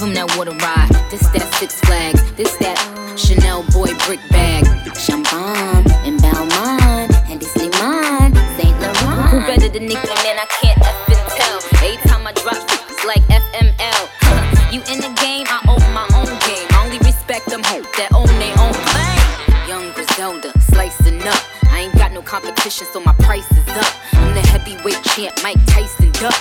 Give him that water ride. This that Six Flags. This that Chanel boy brick bag. Champagne and Belmont and Disneyland. Saint Laurent. Who better than Nicki? Man, I can't effing tell. Every time I drop, it's like FML. You in the game? I own my own game. I only respect them hoes that own their own thing. Young Griselda, slicing up. I ain't got no competition, so my price is up. I'm the heavyweight champ, Mike Tyson duck.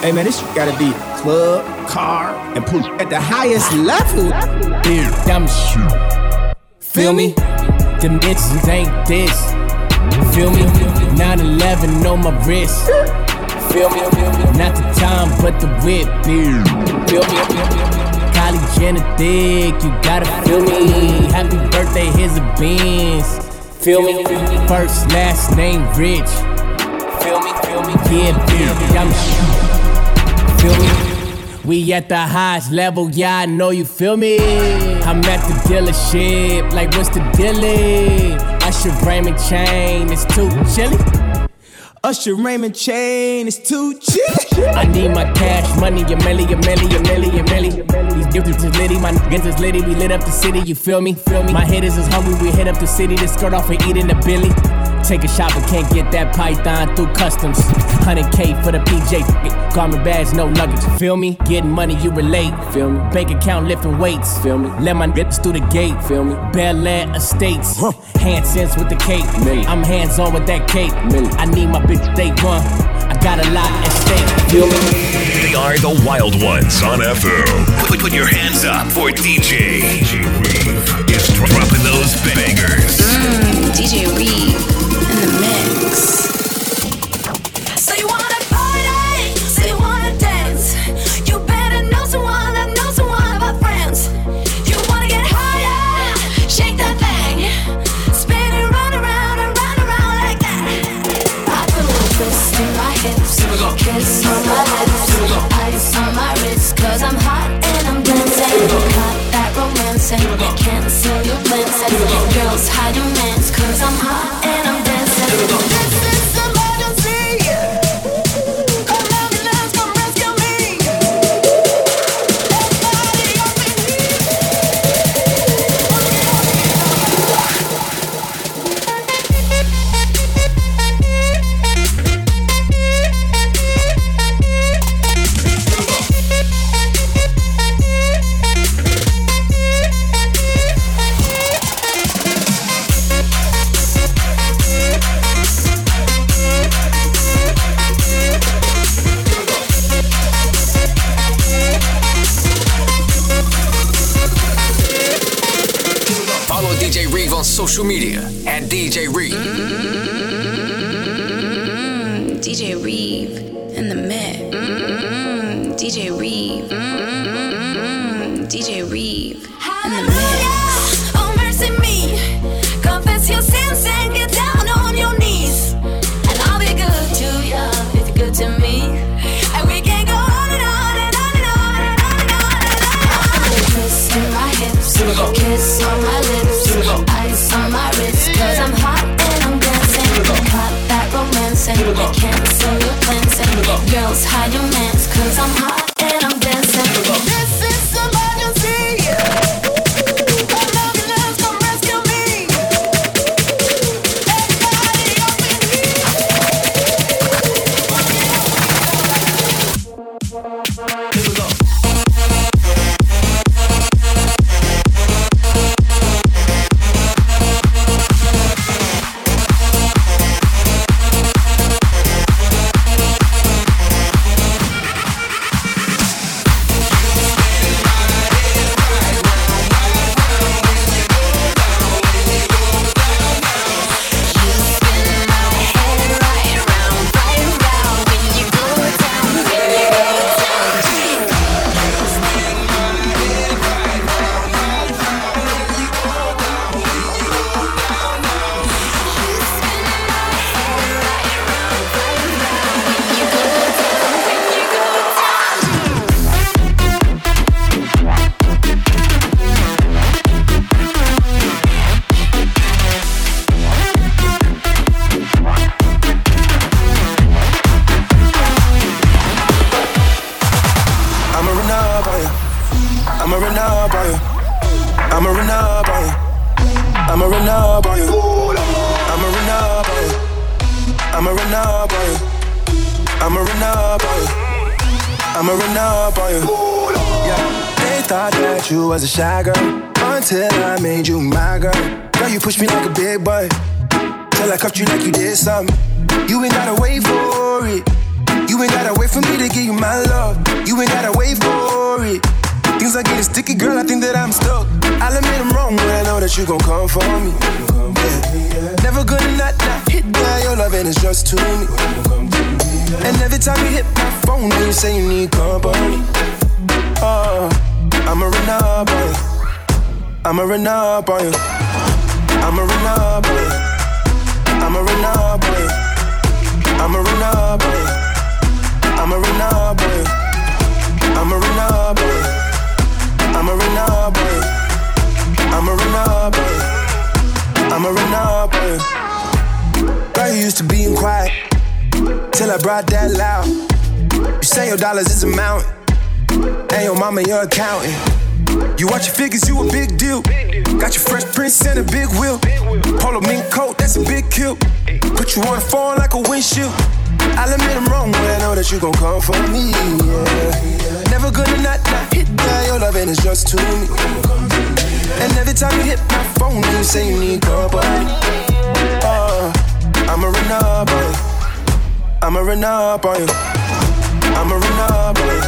Hey man, this gotta be club, car, and pool at the highest level. Dude, dumb shit. Feel me? Them bitches ain't this. Feel me? 9-11 on my wrist. Feel me? Not the time, but the whip. Feel me? Kylie Jenner thick, you gotta feel me. Happy birthday, here's a beans. Feel me? First, last name, rich. Feel me? Feel me? Yeah, bitch, I'm feel me? We at the highest level, yeah, I know you feel me. I'm at the dealership, like what's the dealie? Usher Raymond Chain, it's too chilly. Usher Raymond Chain it's too chilly. I need my cash, money, a milli, a milli, a milli, a milli. These gifts is litty, my niggas is litty, we lit up the city, you feel me? Feel me? My hitters is as hungry, we hit up the city to skirt off and eat in the Billy. Take a shot, but can't get that python through customs. 100K for the PJ, garment bags, no luggage. Feel me? Getting money, you relate. Feel me? Bank account lifting weights. Feel me? Let my rips through the gate. Feel me? Bel Air Estates. Huh. Hansons with the cake. Million. I'm hands on with that cake. Million. I need my bitch day one. I got a lot at stake. Feel me? They are the wild ones on FM. Put, put your hands up for DJ. DJ Reave is dropping those bangers. Mm, DJ Reave Girls hide your mans, cause I'm hot run up on you. I'ma run up on you. I'ma run up on you. I'ma run up on you. I'ma run up on you. I'ma run up on you. They thought that you was a shy girl until I made you my girl. Girl, you pushed me like a big boy till I cuffed you like you did something. You ain't gotta wait for it. You ain't gotta wait for me to give you my love. You ain't gotta wait for it. Things are getting sticky, girl. I think that I'm stuck. I'll admit I'm wrong, but I know that you gon' come for me. Yeah. Never gonna not, not hit by Your loving is just to me. And every time you hit my phone, you say you need company. Uh, oh, I'm a run up on you. I'm a run up on you. I'm a run brought that loud. You say your dollars is a mountain, and your mama your accountant. You watch your figures, you a big deal. Got your fresh prints and a big wheel. Polo mink coat, that's a big kill. Put you on the phone like a windshield. I'll admit I'm wrong, but I know that you gon' come for me. Yeah. Never gonna not, not hit that. Your loving is just to me. And every time you hit my phone, you say you need company. I'm a run up on you. I'ma run up on you.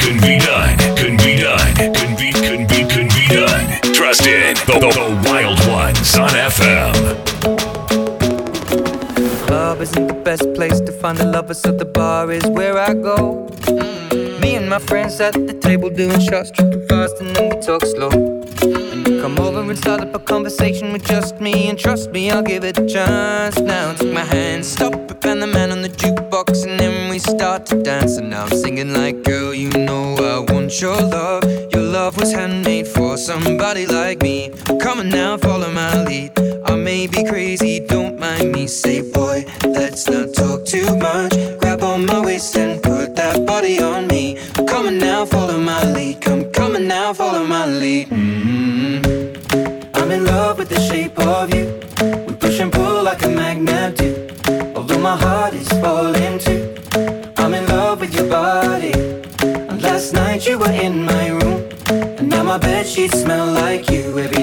Couldn't be done. Couldn't be done. Couldn't be, couldn't be, couldn't be done. Trust in the, the, the Wild Ones on FM. Club isn't the best place to find the lovers, so the bar is where I go. Me and my friends at the table doing shots, tripping fast, and then we talk slow. Come over and start up a conversation with just me, and trust me, I'll give it a chance. Now take my hand, stop it, and the man on the we start to dance. And now I'm singing like, girl, you know I want your love. Your love was handmade for somebody like me. Come on now, follow my lead. I may be crazy, don't mind me. Say, boy, let's not talk too much. Grab on my waist and put that body on me. Come on now, follow my lead. Come, come on now, follow my lead. mm I'm in love with the shape of you. Sheets smell like you. Every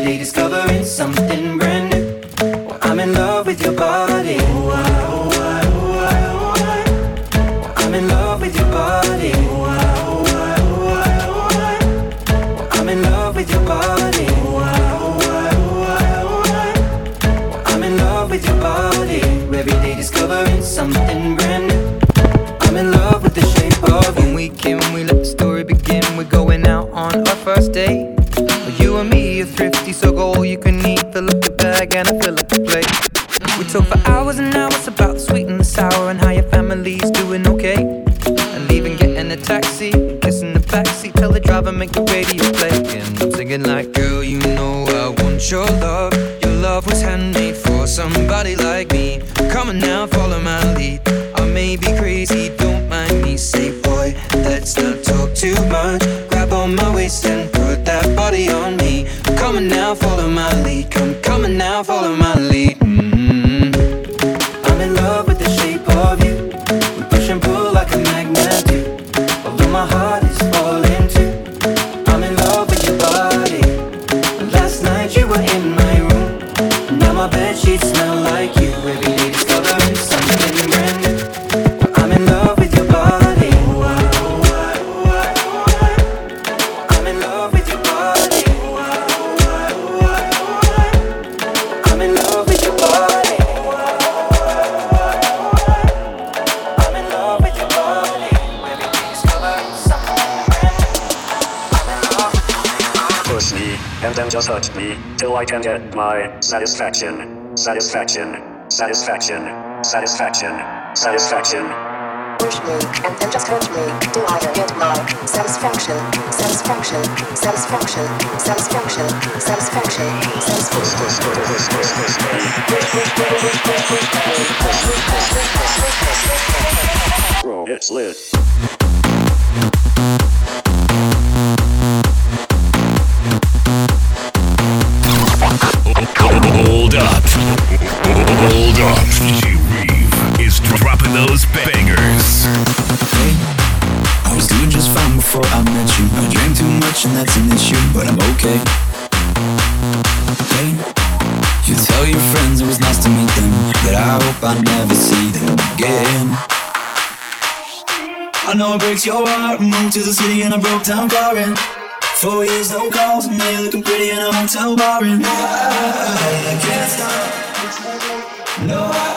you were in my room. Now my bed sheets smell like you every can get my satisfaction, satisfaction, satisfaction, satisfaction, satisfaction. Push me and then just won't do I get my satisfaction, satisfaction, satisfaction, satisfaction, satisfaction, satisfaction. Bro, it's lit. breaks your heart. Moved to the city in a broke down car and four years no calls. And they looking pretty in a hotel bar and I, I can't stop. No, I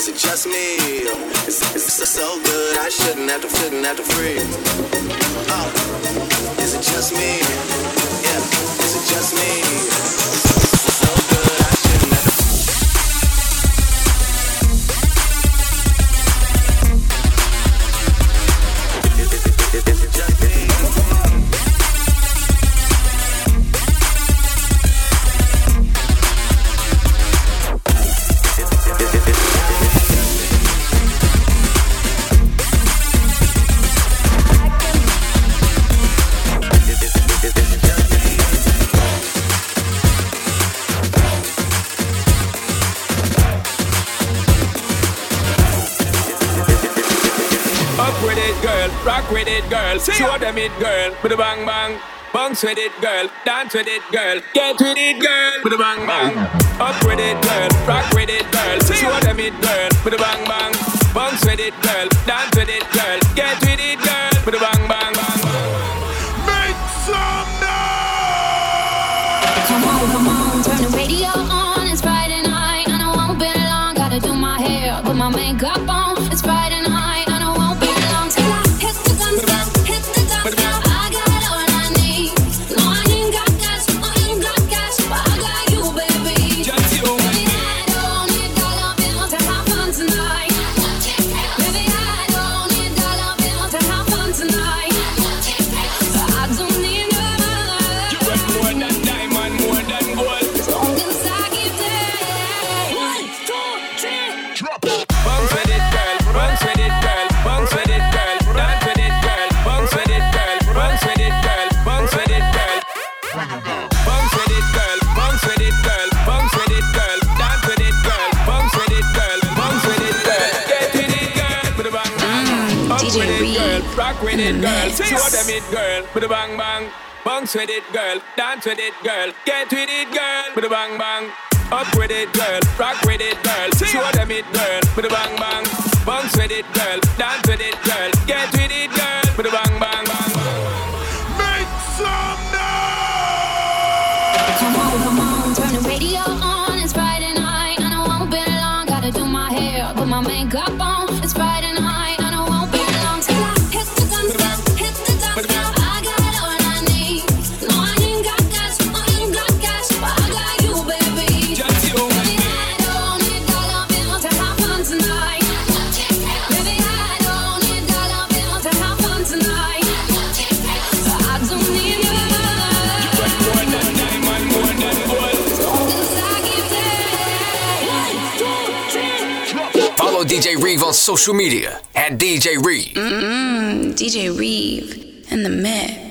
Is it just me. Is this so good, I shouldn't have to, shouldn't have to free. Oh, uh, is it just me? Yeah, is it just me? it, girl. Rock with it, girl. Show them it, girl. With a bang bang. Bounce with it, girl. Dance with it, girl. Get with it, girl. With a bang bang. Up with it, girl. Rock with it, girl. Show them it, girl. With a bang bang. Bounce with it, girl. Dance with it, girl. Get with it, girl. With a bang. it, girl. With a bang bang. Bounce with it, girl. Dance with it, girl. Get with it, girl. With a bang bang. Up with it, girl. Rock with it, girl. Show them it, girl. Reave on social media at DJ Reave. Mm-mm, DJ Reave in the mix.